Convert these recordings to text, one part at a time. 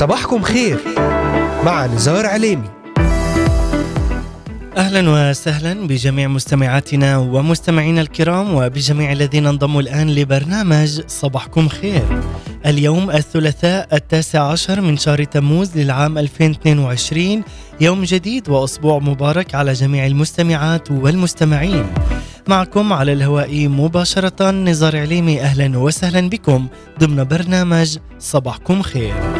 صباحكم خير مع نزار عليمي أهلا وسهلا بجميع مستمعاتنا ومستمعينا الكرام وبجميع الذين انضموا الآن لبرنامج صباحكم خير. اليوم الثلاثاء التاسع عشر من شهر تموز للعام 2022 يوم جديد وأسبوع مبارك على جميع المستمعات والمستمعين. معكم على الهواء مباشرة نزار عليمي أهلا وسهلا بكم ضمن برنامج صباحكم خير.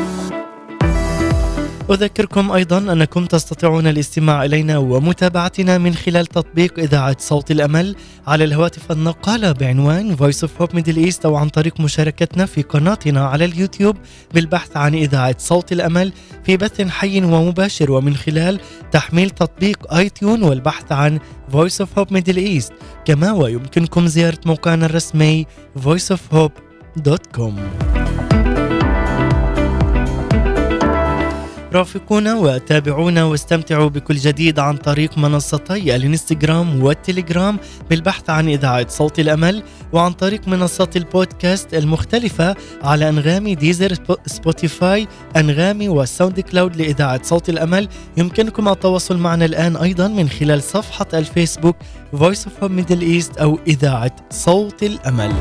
أذكركم أيضا أنكم تستطيعون الاستماع إلينا ومتابعتنا من خلال تطبيق إذاعة صوت الأمل. على الهواتف النقالة بعنوان Voice of Hope Middle East أو عن طريق مشاركتنا في قناتنا على اليوتيوب بالبحث عن إذاعة صوت الأمل. في بث حي ومباشر ومن خلال تحميل تطبيق آي تيون والبحث عن Voice of Hope Middle East. كما ويمكنكم زيارة موقعنا الرسمي voiceofhope.com رافقونا وتابعونا واستمتعوا بكل جديد عن طريق منصتي الانستغرام والتليجرام بالبحث عن إذاعة صوت الأمل وعن طريق منصات البودكاست المختلفة على أنغامي ديزر سبوتيفاي أنغامي وساوند كلاود لإذاعة صوت الأمل. يمكنكم التواصل معنا الآن أيضا من خلال صفحة الفيسبوك Voice of Middle East أو إذاعة صوت الأمل.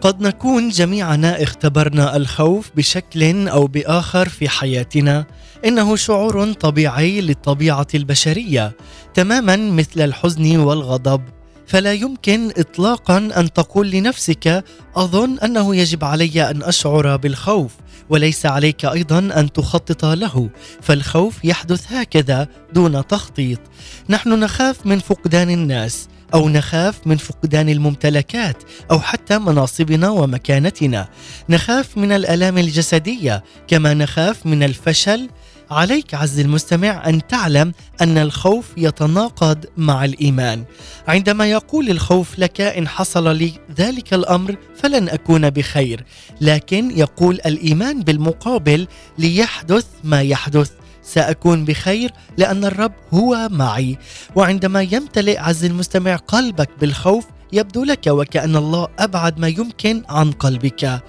قد نكون جميعنا اختبرنا الخوف بشكل أو بآخر في حياتنا. إنه شعور طبيعي للطبيعة البشرية تماما مثل الحزن والغضب. فلا يمكن اطلاقا أن تقول لنفسك أظن أنه يجب علي أن أشعر بالخوف وليس عليك أيضا أن تخطط له. فالخوف يحدث هكذا دون تخطيط. نحن نخاف من فقدان الناس. أو نخاف من فقدان الممتلكات أو حتى مناصبنا ومكانتنا. نخاف من الألام الجسدية كما نخاف من الفشل. عليك عز المستمع أن تعلم أن الخوف يتناقض مع الإيمان. عندما يقول الخوف لك إن حصل لي ذلك الأمر فلن أكون بخير لكن يقول الإيمان بالمقابل ليحدث ما يحدث. سأكون بخير لأن الرب هو معي. وعندما يمتلئ عز المستمع قلبك بالخوف يبدو لك وكأن الله أبعد ما يمكن عن قلبك.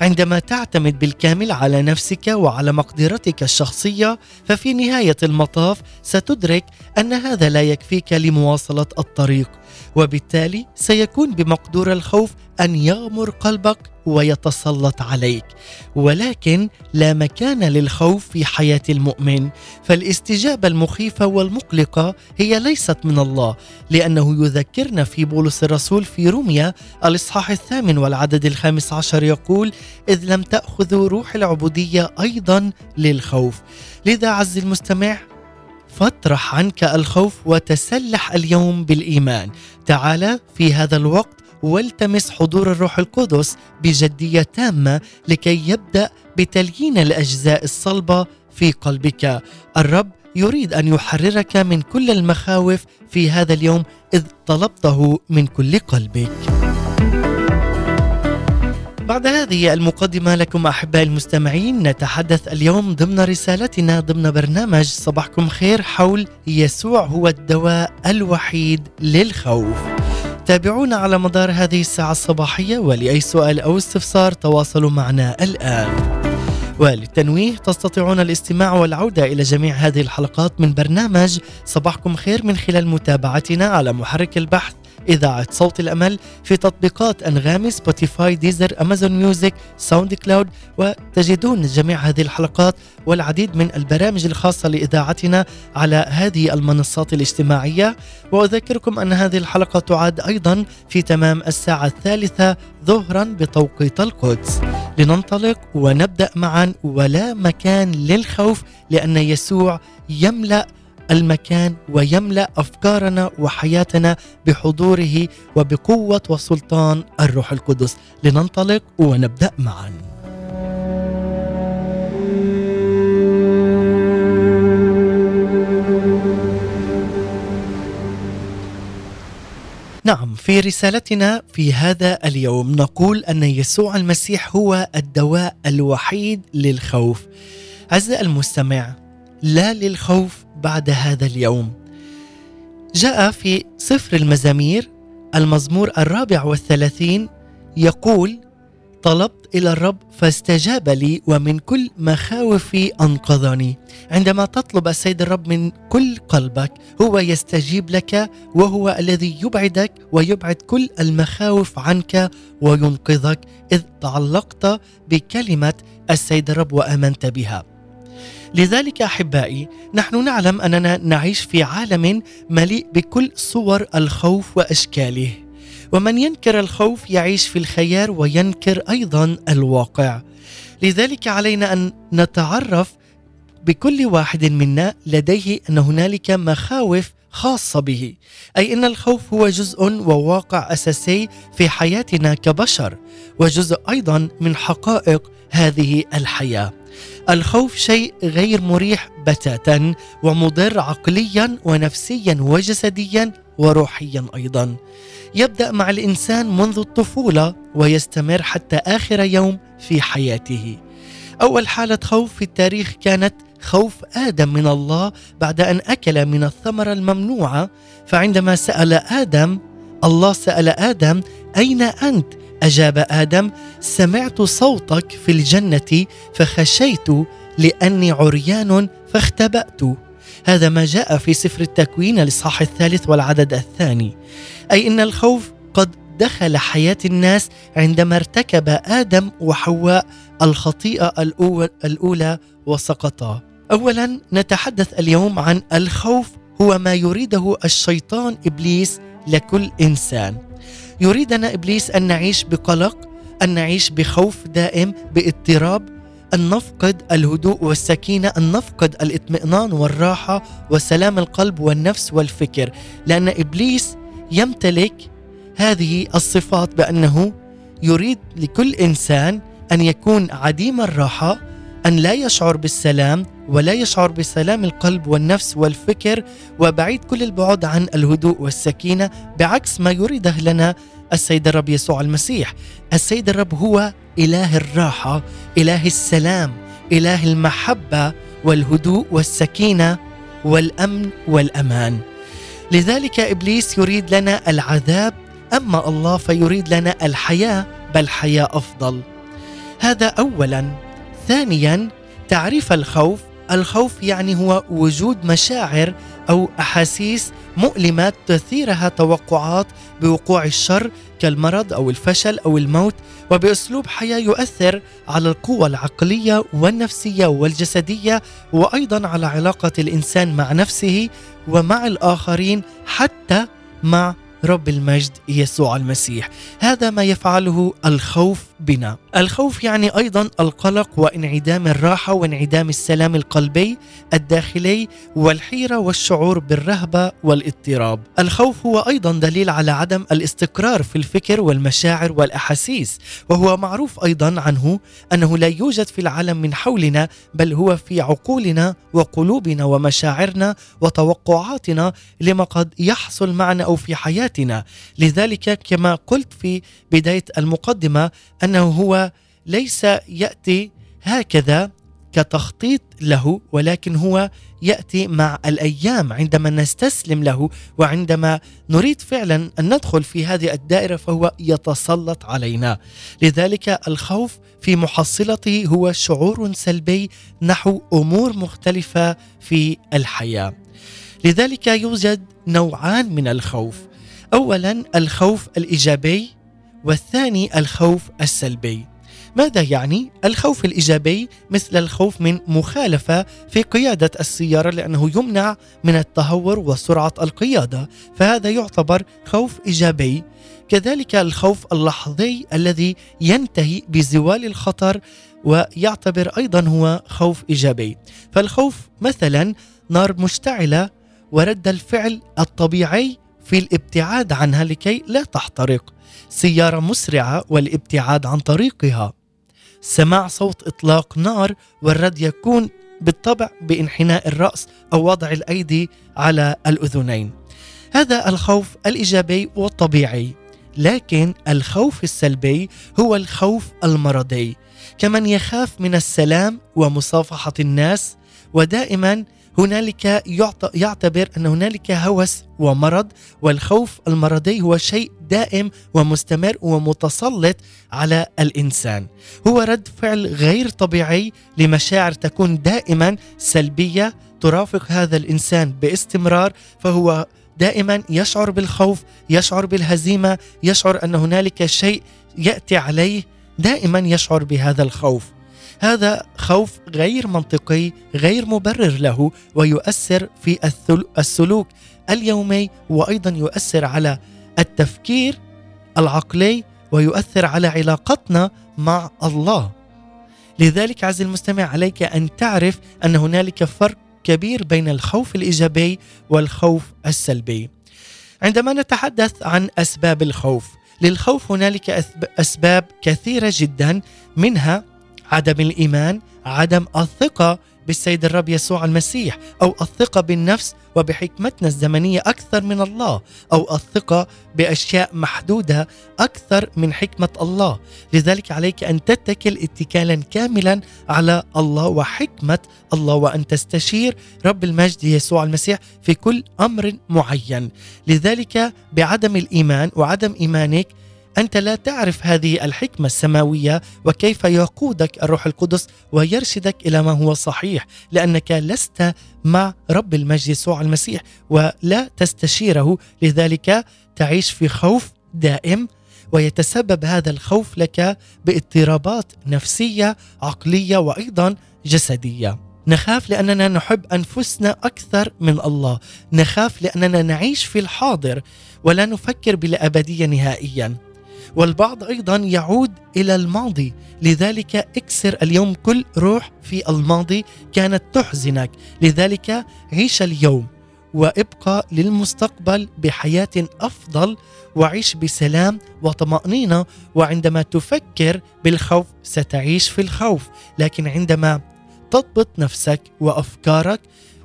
عندما تعتمد بالكامل على نفسك وعلى مقدرتك الشخصية ففي نهاية المطاف ستدرك أن هذا لا يكفيك لمواصلة الطريق. وبالتالي سيكون بمقدور الخوف أن يغمر قلبك ويتسلط عليك. ولكن لا مكان للخوف في حياة المؤمن. فالاستجابة المخيفة والمقلقة هي ليست من الله لأنه يذكرنا في بولس الرسول في روميا الإصحاح الثامن والعدد الخامس عشر يقول إذ لم تأخذوا روح العبودية أيضا للخوف. لذا عز المستمع فاطرح عنك الخوف وتسلح اليوم بالإيمان. تعال في هذا الوقت والتمس حضور الروح القدس بجدية تامة لكي يبدأ بتليين الأجزاء الصلبة في قلبك. الرب يريد أن يحررك من كل المخاوف في هذا اليوم إذ طلبته من كل قلبك. بعد هذه المقدمة لكم أحبائي المستمعين نتحدث اليوم ضمن رسالتنا ضمن برنامج صباحكم خير حول يسوع هو الدواء الوحيد للخوف. تابعونا على مدار هذه الساعة الصباحية ولأي سؤال أو استفسار تواصلوا معنا الآن. وللتنويه تستطيعون الاستماع والعودة إلى جميع هذه الحلقات من برنامج صباحكم خير من خلال متابعتنا على محرك البحث إذاعة صوت الأمل في تطبيقات أنغامي سبوتيفاي ديزر أمازون ميوزك ساوند كلاود وتجدون جميع هذه الحلقات والعديد من البرامج الخاصة لإذاعتنا على هذه المنصات الاجتماعية. وأذكركم أن هذه الحلقة تعاد أيضا في تمام الساعة الثالثة ظهرا بتوقيت القدس. لننطلق ونبدأ معا ولا مكان للخوف لأن يسوع يملأ المكان ويملأ أفكارنا وحياتنا بحضوره وبقوة وسلطان الروح القدس. لننطلق ونبدأ معا. نعم في رسالتنا في هذا اليوم نقول أن يسوع المسيح هو الدواء الوحيد للخوف. عز المستمع لا للخوف بعد هذا اليوم. جاء في سفر المزامير المزمور الرابع والثلاثين يقول طلبت إلى الرب فاستجاب لي ومن كل مخاوفي أنقذني. عندما تطلب السيد الرب من كل قلبك هو يستجيب لك وهو الذي يبعدك ويبعد كل المخاوف عنك وينقذك. إذ تعلقت بكلمة السيد الرب وآمنت بها. لذلك أحبائي نحن نعلم أننا نعيش في عالم مليء بكل صور الخوف وأشكاله. ومن ينكر الخوف يعيش في الخيال وينكر أيضا الواقع. لذلك علينا أن نتعرف بكل واحد منا لديه أن هنالك مخاوف خاصة به. أي إن الخوف هو جزء وواقع أساسي في حياتنا كبشر وجزء أيضا من حقائق هذه الحياة. الخوف شيء غير مريح بتاتا ومضر عقليا ونفسيا وجسديا وروحيا أيضا. يبدأ مع الإنسان منذ الطفولة ويستمر حتى آخر يوم في حياته. أول حالة خوف في التاريخ كانت خوف آدم من الله بعد أن أكل من الثمرة الممنوعة فعندما سأل آدم الله سأل آدم أين أنت؟ أجاب آدم سمعت صوتك في الجنة فخشيت لأني عريان فاختبأت. هذا ما جاء في سفر التكوين الاصحاح الثالث والعدد الثاني. أي إن الخوف قد دخل حياة الناس عندما ارتكب آدم وحواء الخطيئة الأولى وسقطا اولا نتحدث اليوم عن الخوف هو ما يريده الشيطان إبليس لكل إنسان. يريدنا إبليس أن نعيش بقلق أن نعيش بخوف دائم باضطراب أن نفقد الهدوء والسكينة أن نفقد الاطمئنان والراحة وسلام القلب والنفس والفكر. لأن إبليس يمتلك هذه الصفات بأنه يريد لكل إنسان أن يكون عديم الراحة أن لا يشعر بالسلام ولا يشعر بسلام القلب والنفس والفكر وبعيد كل البعد عن الهدوء والسكينة بعكس ما يريده لنا السيد الرب يسوع المسيح. السيد الرب هو إله الراحة إله السلام إله المحبة والهدوء والسكينة والأمن والأمان. لذلك إبليس يريد لنا العذاب أما الله فيريد لنا الحياة بل حياة أفضل. هذا اولا. ثانيا تعريف الخوف الخوف يعني هو وجود مشاعر أو أحاسيس مؤلمه تثيرها توقعات بوقوع الشر كالمرض أو الفشل أو الموت وبأسلوب حياة يؤثر على القوة العقلية والنفسية والجسدية وأيضا على علاقة الإنسان مع نفسه ومع الآخرين حتى مع رب المجد يسوع المسيح. هذا ما يفعله الخوف بنا. الخوف يعني أيضا القلق وانعدام الراحة وانعدام السلام القلبي الداخلي والحيرة والشعور بالرهبة والاضطراب. الخوف هو أيضا دليل على عدم الاستقرار في الفكر والمشاعر والأحاسيس وهو معروف أيضا عنه أنه لا يوجد في العالم من حولنا بل هو في عقولنا وقلوبنا ومشاعرنا وتوقعاتنا لما قد يحصل معنا أو في حياتنا. لذلك كما قلت في بداية المقدمة أنه هو ليس يأتي هكذا كتخطيط له ولكن هو يأتي مع الأيام. عندما نستسلم له وعندما نريد فعلا أن ندخل في هذه الدائرة فهو يتسلط علينا. لذلك الخوف في محصلته هو شعور سلبي نحو أمور مختلفة في الحياة. لذلك يوجد نوعان من الخوف. اولا الخوف الإيجابي والثاني الخوف السلبي ماذا يعني؟ الخوف الإيجابي مثل الخوف من مخالفة في قيادة السيارة لأنه يمنع من التهور وسرعة القيادة، فهذا يعتبر خوف إيجابي. كذلك الخوف اللحظي الذي ينتهي بزوال الخطر ويعتبر أيضا هو خوف إيجابي. فالخوف مثلا نار مشتعلة ورد الفعل الطبيعي في الابتعاد عنها لكي لا تحترق. سيارة مسرعة والابتعاد عن طريقها. سماع صوت إطلاق نار والرد يكون بالطبع بانحناء الرأس أو وضع الأيدي على الأذنين. هذا الخوف الإيجابي والطبيعي لكن الخوف السلبي هو الخوف المرضي. كمن يخاف من السلام ومصافحة الناس ودائما هنالك يعتبر أن هنالك هوس ومرض والخوف المرضي هو شيء دائم ومستمر ومتسلط على الإنسان. هو رد فعل غير طبيعي لمشاعر تكون دائما سلبية ترافق هذا الإنسان باستمرار فهو دائما يشعر بالخوف يشعر بالهزيمة يشعر أن هنالك شيء يأتي عليه دائما يشعر بهذا الخوف. هذا خوف غير منطقي غير مبرر له ويؤثر في السلوك اليومي وأيضا يؤثر على التفكير العقلي ويؤثر على علاقتنا مع الله. لذلك عز المستمع عليك أن تعرف أن هنالك فرق كبير بين الخوف الإيجابي والخوف السلبي. عندما نتحدث عن أسباب الخوف للخوف هنالك أسباب كثيرة جدا منها عدم الإيمان عدم الثقة بالسيد الرب يسوع المسيح أو الثقة بالنفس وبحكمتنا الزمنية أكثر من الله أو الثقة بأشياء محدودة أكثر من حكمة الله. لذلك عليك أن تتكل اتكالا كاملا على الله وحكمة الله وأن تستشير رب المجد يسوع المسيح في كل أمر معين. لذلك بعدم الإيمان وعدم إيمانك أنت لا تعرف هذه الحكمة السماوية وكيف يقودك الروح القدس ويرشدك إلى ما هو صحيح لأنك لست مع رب المجد يسوع المسيح ولا تستشيره. لذلك تعيش في خوف دائم ويتسبب هذا الخوف لك باضطرابات نفسية عقلية وأيضا جسدية. نخاف لأننا نحب أنفسنا أكثر من الله. نخاف لأننا نعيش في الحاضر ولا نفكر بالأبدية نهائيا. والبعض أيضا يعود إلى الماضي. لذلك اكسر اليوم كل روح في الماضي كانت تحزنك. لذلك عيش اليوم وابقى للمستقبل بحياة أفضل. وعيش بسلام وطمأنينة. وعندما تفكر بالخوف ستعيش في الخوف. لكن عندما تضبط نفسك وأفكارك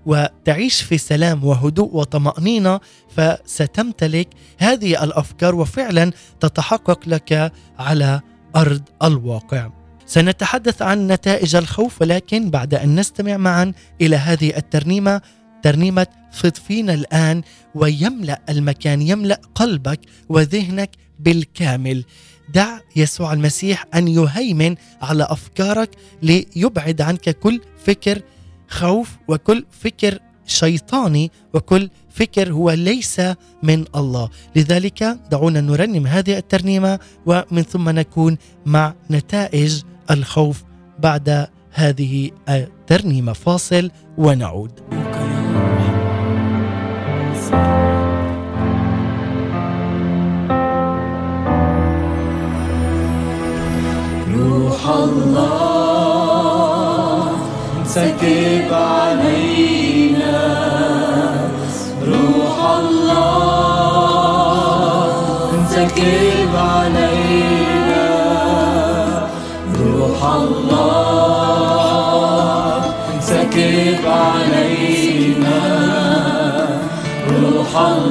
وتعيش في سلام وهدوء وطمأنينة فستمتلك هذه الأفكار وفعلا تتحقق لك على أرض الواقع. سنتحدث عن نتائج الخوف ولكن بعد أن نستمع معا إلى هذه الترنيمة ترنيمة فض فينا الآن ويملأ المكان يملأ قلبك وذهنك بالكامل. دع يسوع المسيح أن يهيمن على أفكارك ليبعد عنك كل فكر خوف وكل فكر شيطاني وكل فكر هو ليس من الله. لذلك دعونا نرنم هذه الترنيمة ومن ثم نكون مع نتائج الخوف بعد هذه الترنيمة. فاصل ونعود. روح الله. سكب علينا روح الله سكب علينا روح الله سكب علينا روح الله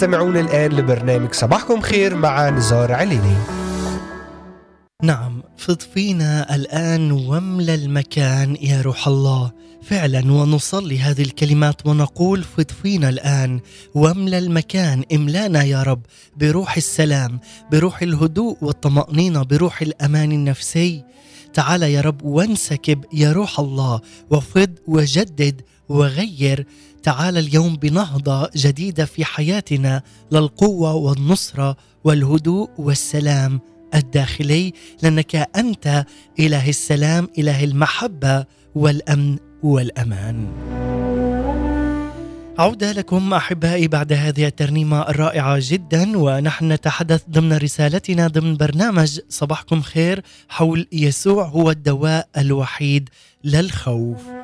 تستمعون الآن لبرنامج صباحكم خير مع نزار عليني. نعم فض فينا الآن واملى المكان يا روح الله. فعلا ونصلي هذه الكلمات ونقول فض فينا الآن واملى المكان املانا يا رب بروح السلام بروح الهدوء والطمأنينة بروح الأمان النفسي. تعال يا رب وانسكب يا روح الله وفض وجدد وغير. تعال اليوم بنهضة جديدة في حياتنا للقوة والنصرة والهدوء والسلام الداخلي لأنك أنت إله السلام إله المحبة والأمن والأمان. عودة لكم أحبائي بعد هذه الترنيمة الرائعة جدا ونحن نتحدث ضمن رسالتنا ضمن برنامج صباحكم خير حول يسوع هو الدواء الوحيد للخوف.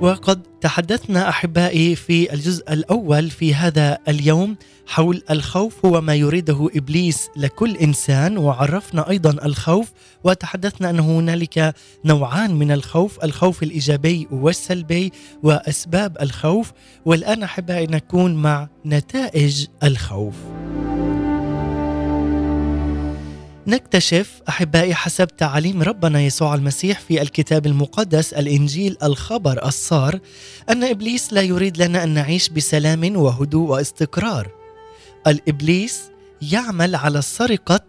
وقد تحدثنا أحبائي في الجزء الأول في هذا اليوم حول الخوف هو ما يريده إبليس لكل إنسان وعرفنا أيضا الخوف وتحدثنا أن هنالك نوعان من الخوف، الخوف الإيجابي والسلبي وأسباب الخوف، والآن أحبائي نكون مع نتائج الخوف. نكتشف أحبائي حسب تعاليم ربنا يسوع المسيح في الكتاب المقدس الإنجيل الخبر الصار أن إبليس لا يريد لنا أن نعيش بسلام وهدوء واستقرار. الإبليس يعمل على سرقة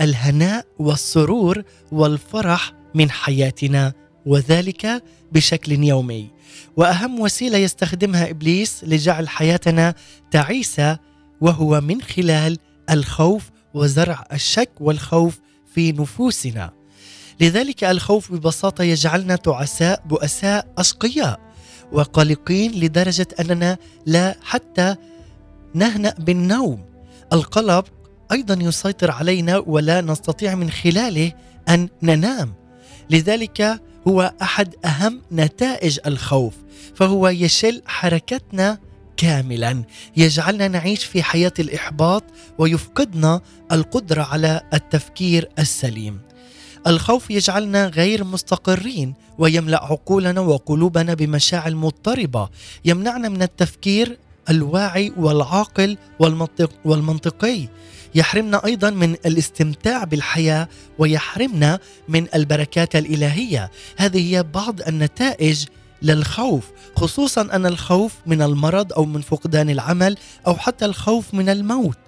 الهناء والسرور والفرح من حياتنا وذلك بشكل يومي. وأهم وسيلة يستخدمها إبليس لجعل حياتنا تعيسة وهو من خلال الخوف وزرع الشك والخوف في نفوسنا. لذلك الخوف ببساطة يجعلنا تعساء بؤساء أشقياء وقلقين لدرجة أننا لا حتى نهنأ بالنوم. القلق أيضا يسيطر علينا ولا نستطيع من خلاله أن ننام. لذلك هو أحد أهم نتائج الخوف فهو يشل حركتنا كاملا. يجعلنا نعيش في حياة الإحباط ويفقدنا القدرة على التفكير السليم. الخوف يجعلنا غير مستقرين ويملأ عقولنا وقلوبنا بمشاعر مضطربة. يمنعنا من التفكير الواعي والعاقل والمنطق والمنطقي. يحرمنا أيضا من الاستمتاع بالحياة ويحرمنا من البركات الإلهية. هذه هي بعض النتائج للخوف خصوصا أن الخوف من المرض أو من فقدان العمل أو حتى الخوف من الموت.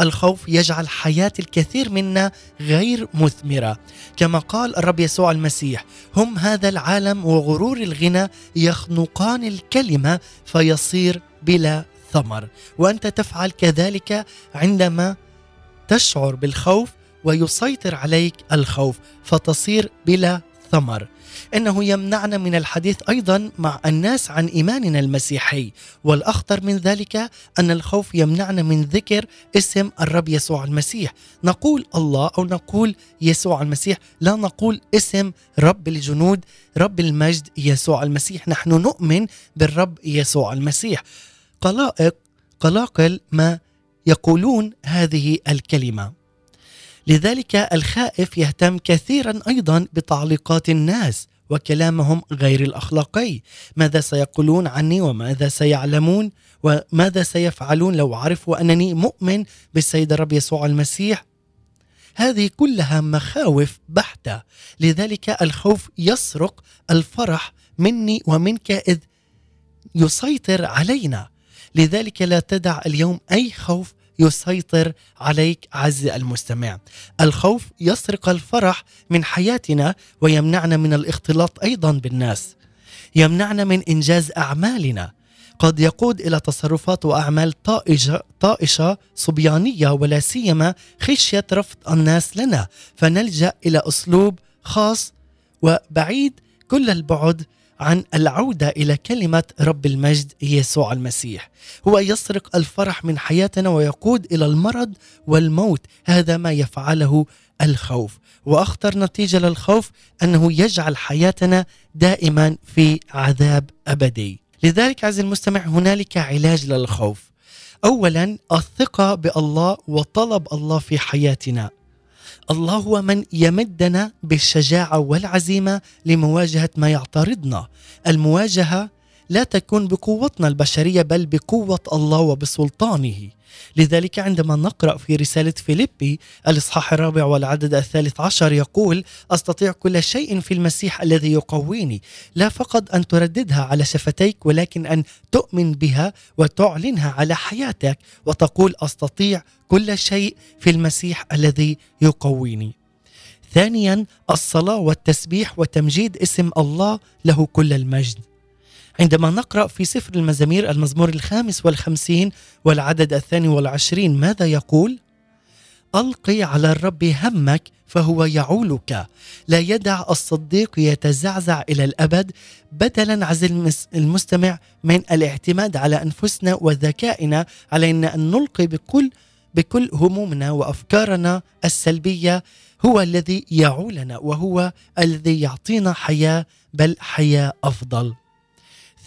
الخوف يجعل حياة الكثير منا غير مثمرة. كما قال الرب يسوع المسيح هم هذا العالم وغرور الغنى يخنقان الكلمة فيصير بلا ثمر. وأنت تفعل كذلك عندما تشعر بالخوف ويسيطر عليك الخوف فتصير بلا ثمر. إنه يمنعنا من الحديث أيضا مع الناس عن إيماننا المسيحي. والأخطر من ذلك أن الخوف يمنعنا من ذكر اسم الرب يسوع المسيح. نقول الله أو نقول يسوع المسيح لا نقول اسم رب الجنود رب المجد يسوع المسيح. نحن نؤمن بالرب يسوع المسيح. قلائق قلاقل ما يقولون هذه الكلمة. لذلك الخائف يهتم كثيرا أيضا بتعليقات الناس وكلامهم غير الأخلاقي. ماذا سيقولون عني وماذا سيعلمون وماذا سيفعلون لو عرفوا أنني مؤمن بالسيد الرب يسوع المسيح؟ هذه كلها مخاوف بحتة. لذلك الخوف يسرق الفرح مني ومنك إذ يسيطر علينا. لذلك لا تدع اليوم أي خوف يسيطر عليك عز المستمع. الخوف يسرق الفرح من حياتنا ويمنعنا من الاختلاط أيضا بالناس. يمنعنا من إنجاز أعمالنا. قد يقود إلى تصرفات وأعمال طائشه طائشة صبيانية ولا سيما خشية رفض الناس لنا. فنلجأ إلى أسلوب خاص وبعيد كل البعد عن العودة إلى كلمة رب المجد يسوع المسيح هو يسرق الفرح من حياتنا ويقود إلى المرض والموت هذا ما يفعله الخوف وأخطر نتيجة للخوف أنه يجعل حياتنا دائما في عذاب أبدي. لذلك عزيزي المستمع هنالك علاج للخوف. اولا الثقة بالله وطلب الله في حياتنا. الله هو من يمدنا بالشجاعة والعزيمة لمواجهة ما يعترضنا. المواجهة لا تكون بقوتنا البشرية بل بقوة الله وبسلطانه. لذلك عندما نقرأ في رسالة فيليبي الإصحاح الرابع والعدد الثالث عشر يقول أستطيع كل شيء في المسيح الذي يقويني. لا فقط أن ترددها على شفتيك ولكن أن تؤمن بها وتعلنها على حياتك وتقول أستطيع كل شيء في المسيح الذي يقويني. ثانيا الصلاة والتسبيح وتمجيد اسم الله له كل المجد. عندما نقرأ في سفر المزامير المزمور الخامس والخمسين والعدد الثاني والعشرين ماذا يقول؟ ألقي على الرب همك فهو يعولك. لا يدع الصديق يتزعزع إلى الأبد. بدلا عز المستمع من الاعتماد على أنفسنا وذكائنا علينا أن نلقي بكل بكل همومنا وأفكارنا السلبية. هو الذي يعولنا وهو الذي يعطينا حياة بل حياة أفضل.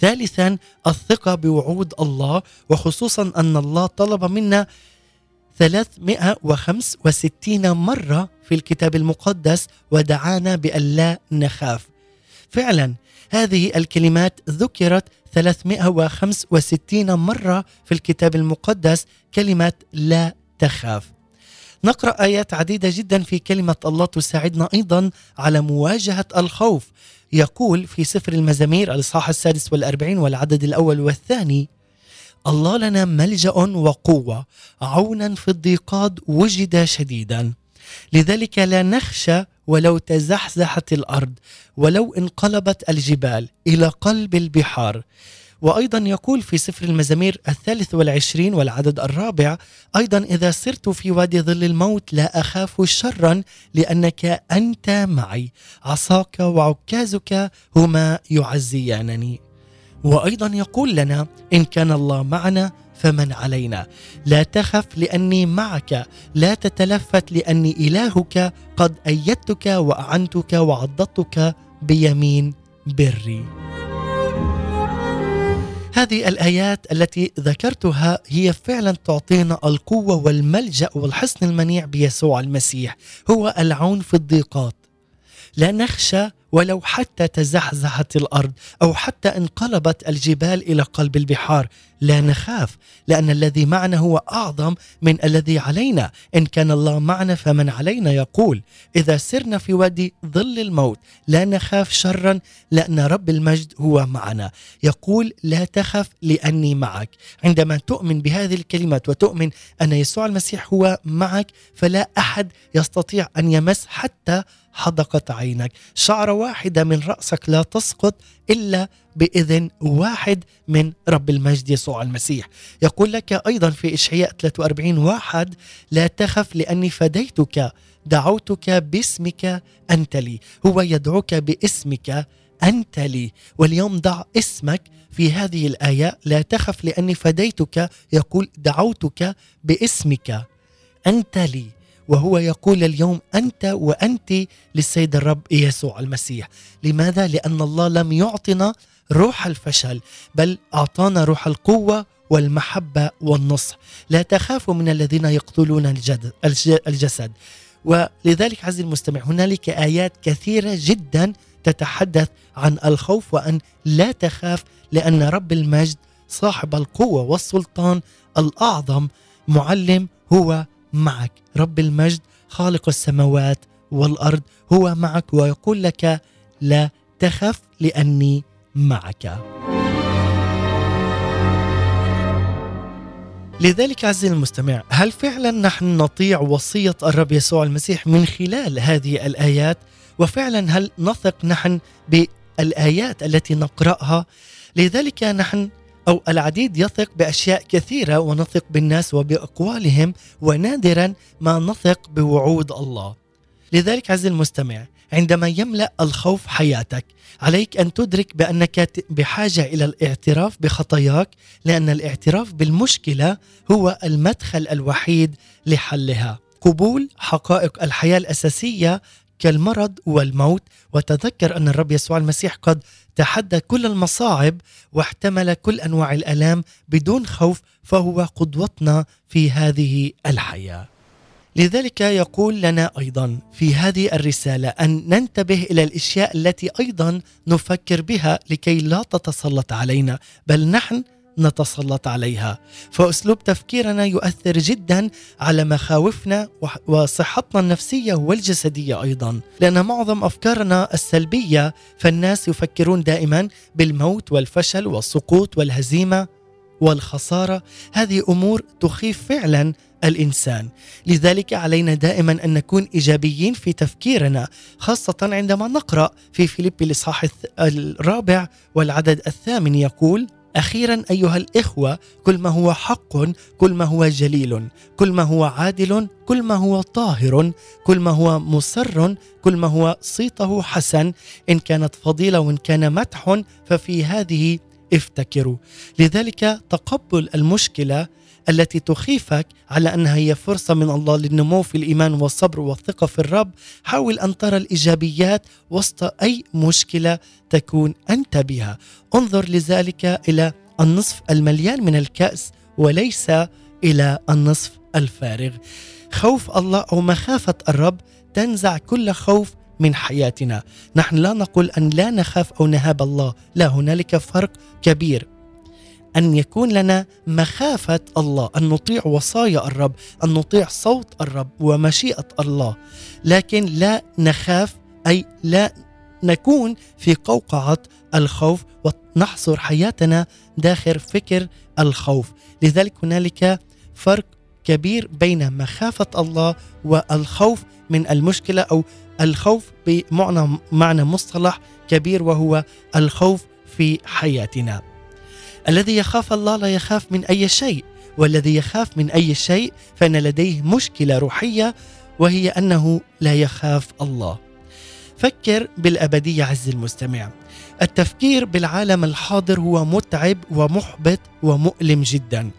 ثالثا الثقة بوعود الله وخصوصا أن الله طلب منا 365 مرة في الكتاب المقدس ودعانا بأن لا نخاف. فعلا هذه الكلمات ذكرت 365 مرة في الكتاب المقدس كلمة لا تخاف. نقرأ آيات عديدة جدا في كلمة الله تساعدنا أيضا على مواجهة الخوف. يقول في سفر المزامير الإصحاح السادس والأربعين والعدد الأول والثاني الله لنا ملجأ وقوة عونا في الضيقات وجد شديدا. لذلك لا نخشى ولو تزحزحت الأرض ولو انقلبت الجبال إلى قلب البحار. وأيضا يقول في سفر المزامير الثالث والعشرين والعدد الرابع أيضا إذا سرت في وادي ظل الموت لا أخاف شرا لأنك أنت معي. عصاك وعكازك هما يعزيانني. وأيضا يقول لنا إن كان الله معنا فمن علينا. لا تخف لأني معك لا تتلفت لأني إلهك قد أيدتك وأعنتك وعضدتك بيمين بري. هذه الآيات التي ذكرتها هي فعلا تعطينا القوة والملجأ والحصن المنيع بيسوع المسيح. هو العون في الضيقات. لا نخشى ولو حتى تزحزحت الأرض أو حتى انقلبت الجبال إلى قلب البحار. لا نخاف لأن الذي معنا هو أعظم من الذي علينا. إن كان الله معنا فمن علينا يقول. إذا سرنا في وادي ظل الموت. لا نخاف شرا لأن رب المجد هو معنا. يقول لا تخف لأني معك. عندما تؤمن بهذه الكلمات وتؤمن أن يسوع المسيح هو معك فلا أحد يستطيع أن يمس حتى حدقت عينك. شعرة واحدة من رأسك لا تسقط إلا بإذن واحد من رب المجد يسوع المسيح. يقول لك أيضا في إشعياء 43 واحد لا تخف لأني فديتك دعوتك باسمك أنت لي. هو يدعوك باسمك أنت لي واليوم ضع اسمك في هذه الآية. لا تخف لأني فديتك يقول دعوتك باسمك أنت لي. وهو يقول اليوم أنت وأنت للسيد الرب يسوع المسيح. لماذا؟ لأن الله لم يعطنا روح الفشل بل أعطانا روح القوة والمحبة والنصح. لا تخافوا من الذين يقتلون الجسد. ولذلك عزيزي المستمع هنالك آيات كثيرة جدا تتحدث عن الخوف وأن لا تخاف لأن رب المجد صاحب القوة والسلطان الأعظم معلم هو معك. رب المجد خالق السماوات والأرض هو معك ويقول لك لا تخف لأني معك. لذلك عزيزي المستمع هل فعلا نحن نطيع وصية الرب يسوع المسيح من خلال هذه الآيات؟ وفعلا هل نثق نحن بالآيات التي نقرأها؟ لذلك نحن أو العديد يثق بأشياء كثيرة ونثق بالناس وبأقوالهم ونادرا ما نثق بوعود الله. لذلك عز المستمع عندما يملأ الخوف حياتك عليك أن تدرك بأنك بحاجة إلى الاعتراف بخطاياك لأن الاعتراف بالمشكلة هو المدخل الوحيد لحلها. قبول حقائق الحياة الأساسية كالمرض والموت وتذكر أن الرب يسوع المسيح قد تحدى كل المصاعب واحتمل كل أنواع الألام بدون خوف فهو قدوتنا في هذه الحياة. لذلك يقول لنا أيضا في هذه الرسالة أن ننتبه إلى الأشياء التي أيضا نفكر بها لكي لا تتسلط علينا بل نحن نتسلط عليها. فأسلوب تفكيرنا يؤثر جدا على مخاوفنا وصحتنا النفسية والجسدية أيضا. لأن معظم أفكارنا السلبية فالناس يفكرون دائما بالموت والفشل والسقوط والهزيمة والخسارة. هذه أمور تخيف فعلا الإنسان. لذلك علينا دائما أن نكون إيجابيين في تفكيرنا خاصة عندما نقرأ في فيليب الإصحاح الرابع والعدد الثامن يقول أخيرا أيها الإخوة كل ما هو حق كل ما هو جليل كل ما هو عادل كل ما هو طاهر كل ما هو مسر كل ما هو صيته حسن. إن كانت فضيلة وإن كان مدح ففي هذه افتكروا. لذلك تقبل المشكلة التي تخيفك على أنها هي فرصة من الله للنمو في الإيمان والصبر والثقة في الرب. حاول أن ترى الإيجابيات وسط أي مشكلة تكون أنت بها. انظر لذلك إلى النصف المليان من الكأس وليس إلى النصف الفارغ. خوف الله أو مخافة الرب تنزع كل خوف من حياتنا. نحن لا نقول أن لا نخاف أو نهاب الله. لا هنالك فرق كبير. أن يكون لنا مخافة الله أن نطيع وصايا الرب أن نطيع صوت الرب ومشيئة الله. لكن لا نخاف أي لا نكون في قوقعة الخوف ونحصر حياتنا داخل فكر الخوف. لذلك هنالك فرق كبير بين مخافة الله والخوف من المشكلة أو الخوف بمعنى معنى مصطلح كبير وهو الخوف في حياتنا. الذي يخاف الله لا يخاف من أي شيء والذي يخاف من أي شيء فإن لديه مشكلة روحية وهي أنه لا يخاف الله. فكر بالأبدية عز المستمع. التفكير بالعالم الحاضر هو متعب ومحبط ومؤلم جدا.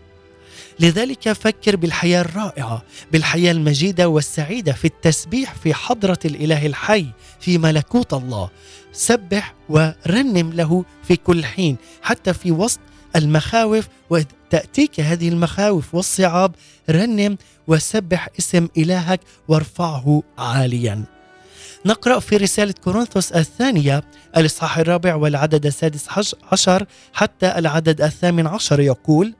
لذلك فكر بالحياة الرائعة بالحياة المجيدة والسعيدة في التسبيح في حضرة الإله الحي في ملكوت الله. سبح ورنم له في كل حين حتى في وسط المخاوف وتأتيك هذه المخاوف والصعاب. رنم وسبح اسم إلهك وارفعه عاليا. نقرأ في رسالة كورنثوس الثانية الإصحاح الرابع والعدد السادس عشر حتى العدد الثامن عشر يقول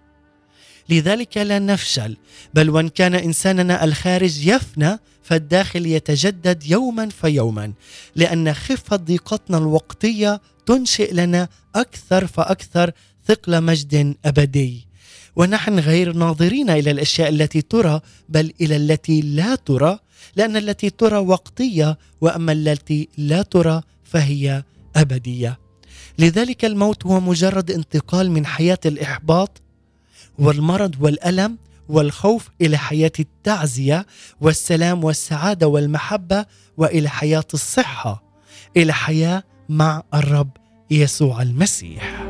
لذلك لا نفشل بل وإن كان إنساننا الخارج يفنى فالداخل يتجدد يوما فيوما لأن خفة ضيقتنا الوقتية تنشئ لنا أكثر فأكثر ثقل مجد أبدي. ونحن غير ناظرين إلى الأشياء التي ترى بل إلى التي لا ترى. لأن التي ترى وقتية وأما التي لا ترى فهي أبدية. لذلك الموت هو مجرد انتقال من حياة الإحباط والمرض والألم والخوف إلى حياة التعزية والسلام والسعادة والمحبة وإلى حياة الصحة إلى حياة مع الرب يسوع المسيح.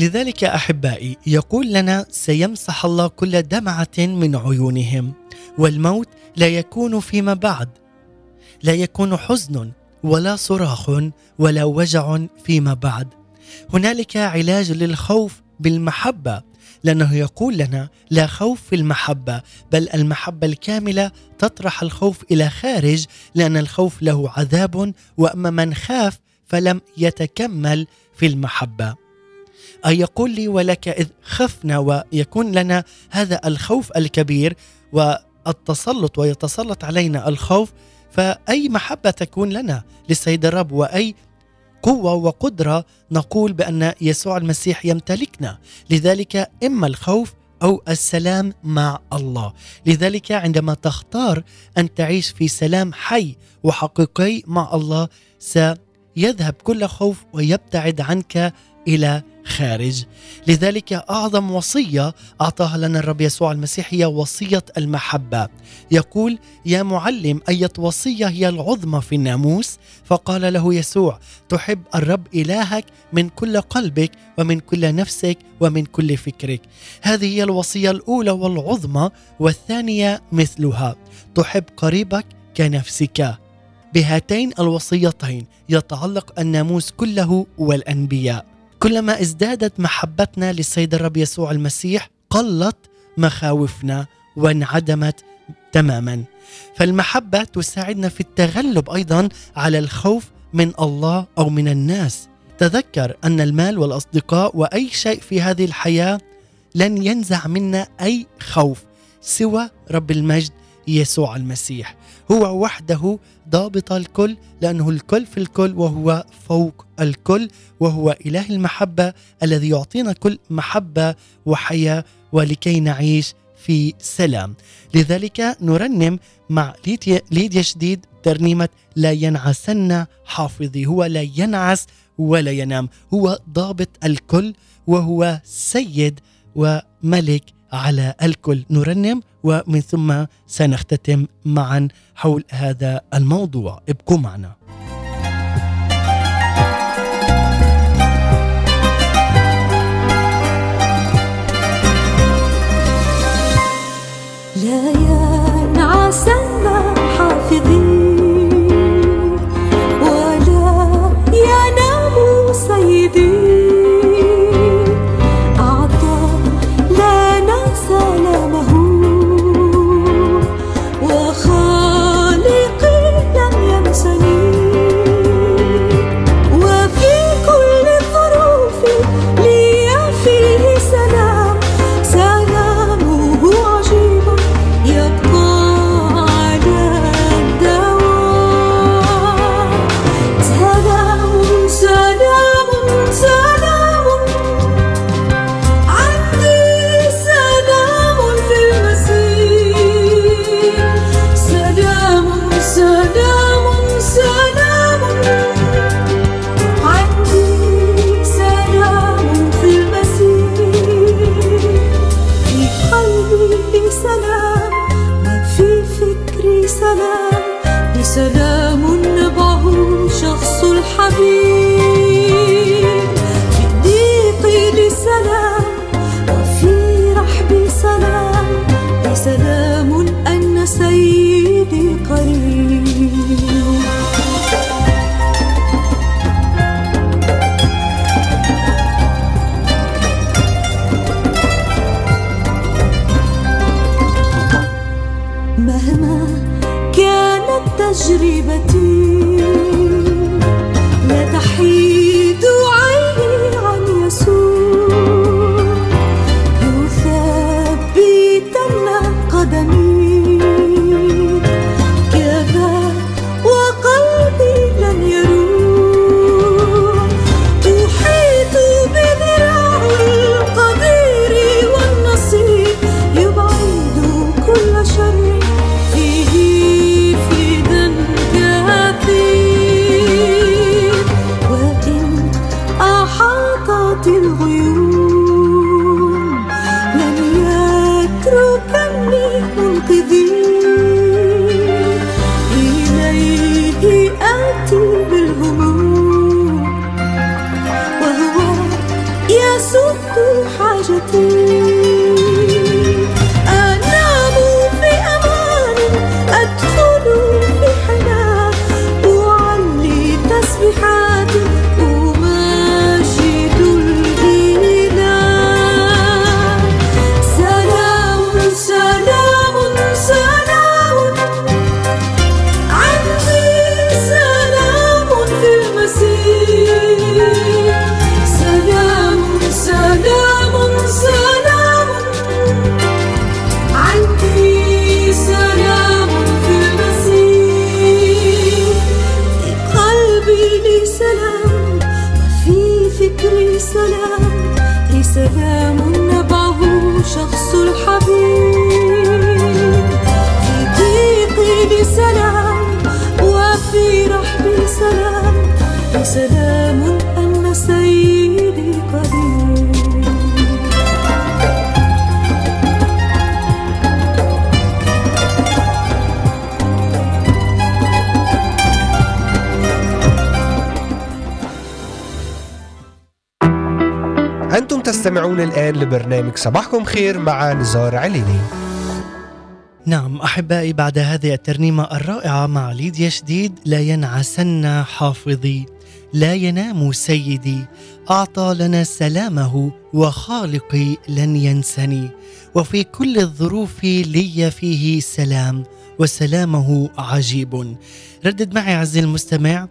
لذلك أحبائي يقول لنا سيمسح الله كل دمعة من عيونهم والموت لا يكون فيما بعد لا يكون حزن ولا صراخ ولا وجع فيما بعد. هنالك علاج للخوف بالمحبة لأنه يقول لنا لا خوف في المحبة بل المحبة الكاملة تطرح الخوف إلى خارج لأن الخوف له عذاب وأما من خاف فلم يتكمل في المحبة. يقول لي ولك إذ خفنا ويكون لنا هذا الخوف الكبير والتسلط ويتسلط علينا الخوف فأي محبة تكون لنا للسيد الرب وأي قوة وقدرة نقول بأن يسوع المسيح يمتلكنا. لذلك إما الخوف أو السلام مع الله. لذلك عندما تختار أن تعيش في سلام حي وحقيقي مع الله سيذهب كل خوف ويبتعد عنك إلى خارج. لذلك أعظم وصية أعطاها لنا الرب يسوع المسيح هي وصية المحبة. يقول يا معلم أية وصية هي العظمى في الناموس؟ فقال له يسوع تحب الرب إلهك من كل قلبك ومن كل نفسك ومن كل فكرك. هذه هي الوصية الأولى والعظمى والثانية مثلها تحب قريبك كنفسك. بهاتين الوصيتين يتعلق الناموس كله والأنبياء. كلما ازدادت محبتنا للسيد الرب يسوع المسيح قلت مخاوفنا وانعدمت تماما. فالمحبة تساعدنا في التغلب أيضا على الخوف من الله أو من الناس. تذكر أن المال والأصدقاء وأي شيء في هذه الحياة لن ينزع منا أي خوف سوى رب المجد يسوع المسيح. هو وحده ضابط الكل لأنه الكل في الكل وهو فوق الكل وهو إله المحبة الذي يعطينا كل محبة وحياة ولكي نعيش في سلام. لذلك نرنم مع ليديا, ليديا شديد ترنيمة لا ينعسن حافظي. هو لا ينعس ولا ينام. هو ضابط الكل وهو سيد وملك على الكل. نرنم ومن ثم سنختتم معا حول هذا الموضوع. ابقوا معنا. لا سلام أن سيدي قدير. أنتم تستمعون الآن لبرنامج صباحكم خير مع نزار عليني. نعم أحبائي بعد هذه الترنيمة الرائعة مع ليديا شديد لا ينعسن حافظي. لا ينام سيدي أعطى لنا سلامه وخالقي لن ينسني. وفي كل الظروف لي فيه سلام وسلامه عجيب. ردد معي عزيزي المستمع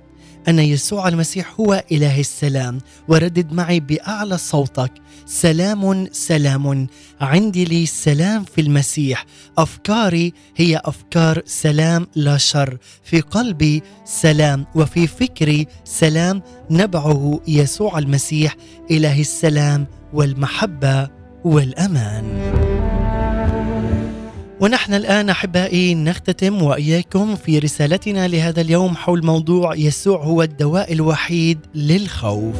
أن يسوع المسيح هو إله السلام. وردد معي بأعلى صوتك. سلام سلام. عندي لي سلام في المسيح. أفكاري هي أفكار سلام لا شر. في قلبي سلام وفي فكري سلام. نبعه يسوع المسيح إله السلام والمحبة والأمان. ونحن الآن أحبائي نختتم وإياكم في رسالتنا لهذا اليوم حول موضوع يسوع هو الدواء الوحيد للخوف.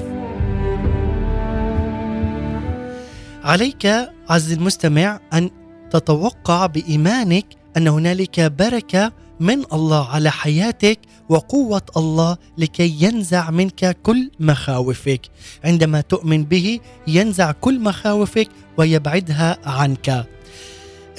عليك عز المستمع أن تتوقع بإيمانك أن هنالك بركة من الله على حياتك وقوة الله لكي ينزع منك كل مخاوفك. عندما تؤمن به ينزع كل مخاوفك ويبعدها عنك.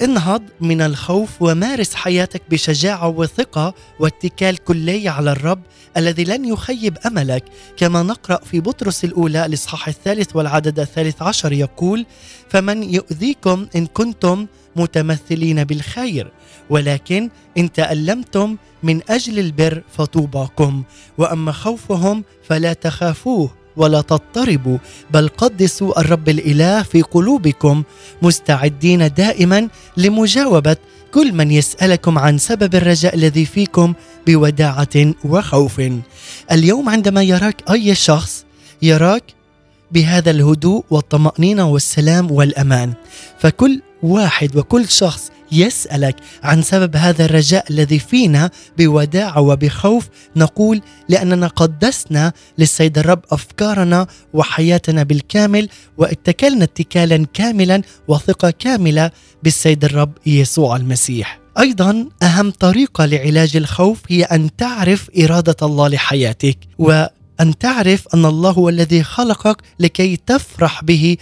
انهض من الخوف ومارس حياتك بشجاعة وثقة واتكال كلي على الرب الذي لن يخيب أملك. كما نقرأ في بطرس الأولى الإصحاح الثالث والعدد الثالث عشر يقول فمن يؤذيكم إن كنتم متمثلين بالخير ولكن إن تألمتم من أجل البر فطوباكم وأما خوفهم فلا تخافوه ولا تضطربوا بل قدسوا الرب الإله في قلوبكم مستعدين دائما لمجاوبة كل من يسألكم عن سبب الرجاء الذي فيكم بوداعة وخوف. اليوم عندما يراك أي شخص يراك بهذا الهدوء والطمأنينة والسلام والأمان. فكل واحد وكل شخص يسألك عن سبب هذا الرجاء الذي فينا بوداعه وبخوف نقول لأننا قدسنا للسيد الرب أفكارنا وحياتنا بالكامل واتكلنا اتكالا كاملا وثقة كاملة بالسيد الرب يسوع المسيح. أيضا أهم طريقة لعلاج الخوف هي أن تعرف إرادة الله لحياتك و أن تعرف أن الله هو الذي خلقك لكي تفرح به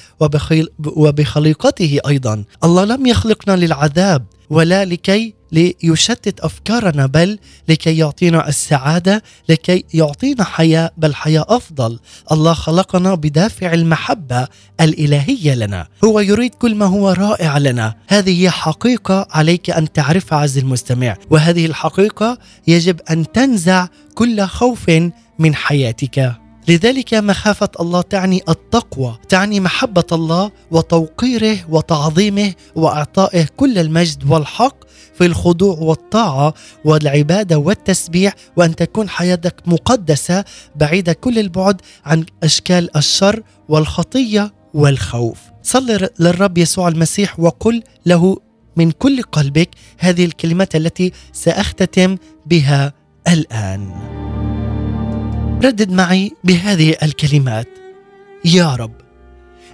وبخليقته أيضا. الله لم يخلقنا للعذاب ولا لكي ليشتت أفكارنا بل لكي يعطينا السعادة لكي يعطينا حياة بل حياة أفضل. الله خلقنا بدافع المحبة الإلهية لنا. هو يريد كل ما هو رائع لنا. هذه هي حقيقة عليك أن تعرفها عز المستمع. وهذه الحقيقة يجب أن تنزع كل خوف من حياتك لذلك مخافة الله تعني التقوى، تعني محبة الله وتوقيره وتعظيمه وإعطائه كل المجد والحق في الخضوع والطاعة والعبادة والتسبيح وأن تكون حياتك مقدسة بعيدة كل البعد عن أشكال الشر والخطية والخوف. صل للرب يسوع المسيح وقل له من كل قلبك هذه الكلمات التي سأختتم بها الآن. ردد معي بهذه الكلمات. يا رب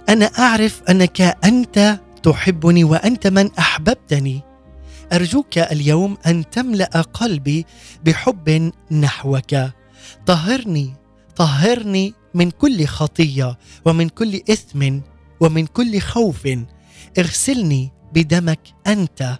أنا أعرف أنك أنت تحبني وأنت من أحببتني. أرجوك اليوم أن تملأ قلبي بحب نحوك. طهرني طهرني من كل خطية ومن كل إثم ومن كل خوف. اغسلني بدمك أنت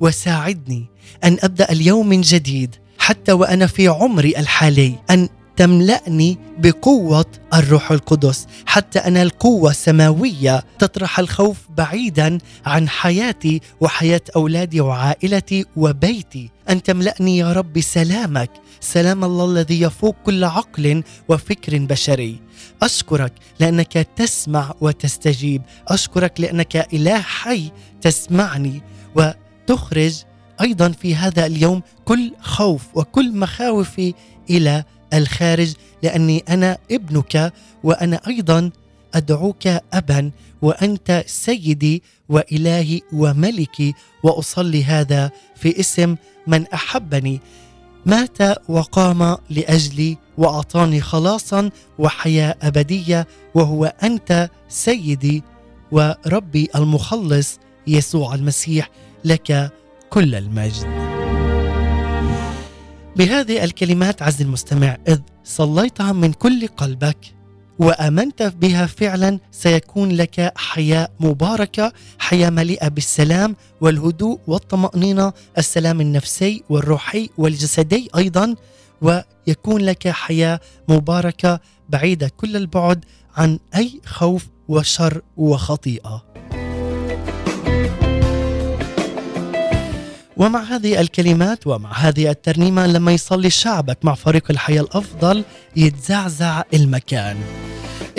وساعدني أن أبدأ اليوم من جديد حتى وأنا في عمري الحالي. أن تملأني بقوة الروح القدس. حتى أنال قوة سماوية تطرح الخوف بعيدا عن حياتي وحياة أولادي وعائلتي وبيتي. أن تملأني يا رب بسلامك سلام الله الذي يفوق كل عقل وفكر بشري. أشكرك لأنك تسمع وتستجيب. أشكرك لأنك إله حي تسمعني وتخرج أيضا في هذا اليوم كل خوف وكل مخاوفي إلى الخارج لأني أنا ابنك وأنا أيضا أدعوك ابا وأنت سيدي وإلهي وملكي وأصلي هذا في اسم من أحبني. مات وقام لأجلي وأعطاني خلاصا وحياة أبدية وهو أنت سيدي وربي المخلص يسوع المسيح لك كل المجد. بهذه الكلمات عز المستمع إذ صليتها من كل قلبك وآمنت بها فعلا سيكون لك حياة مباركة حياة مليئة بالسلام والهدوء والطمأنينة السلام النفسي والروحي والجسدي أيضا ويكون لك حياة مباركة بعيدة كل البعد عن أي خوف وشر وخطيئة. ومع هذه الكلمات ومع هذه الترنيمة لما يصلي شعبك مع فريق الحياة الأفضل يتزعزع المكان.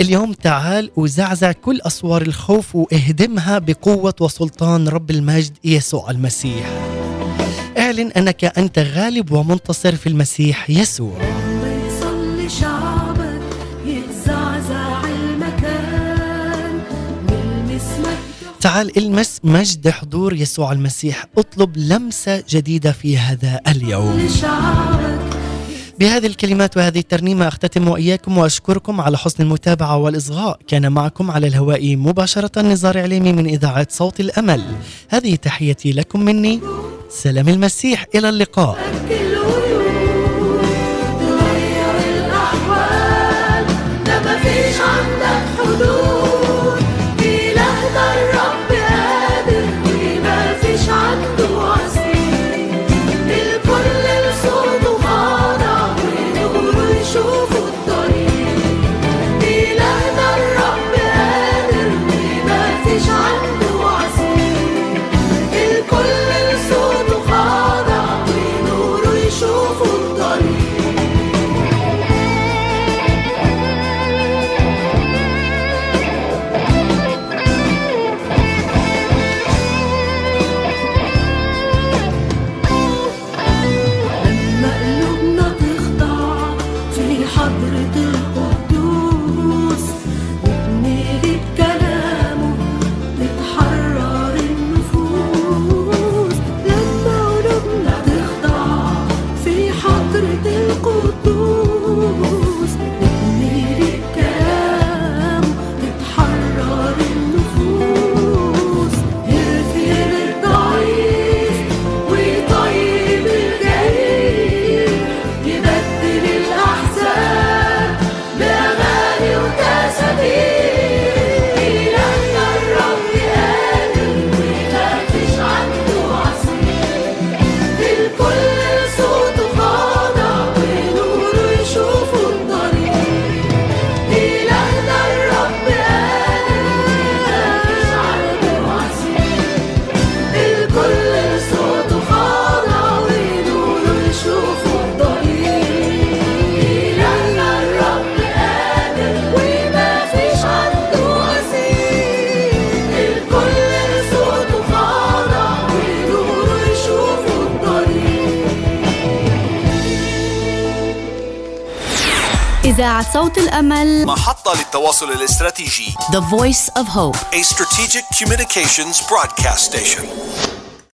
اليوم تعال وزعزع كل أسوار الخوف واهدمها بقوة وسلطان رب المجد يسوع المسيح. اعلن أنك أنت غالب ومنتصر في المسيح يسوع. تعال المس مجد حضور يسوع المسيح. اطلب لمسة جديدة في هذا اليوم. بهذه الكلمات وهذه الترنيمة أختتم وإياكم وأشكركم على حسن المتابعة والإصغاء. كان معكم على الهواء مباشرة نزار عليمي من إذاعة صوت الأمل. هذه تحيتي لكم مني. سلام المسيح. إلى اللقاء. إذاعة صوت الأمل محطة للتواصل الاستراتيجي The Voice of Hope A strategic communications broadcast station